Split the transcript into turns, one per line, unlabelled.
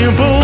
simple.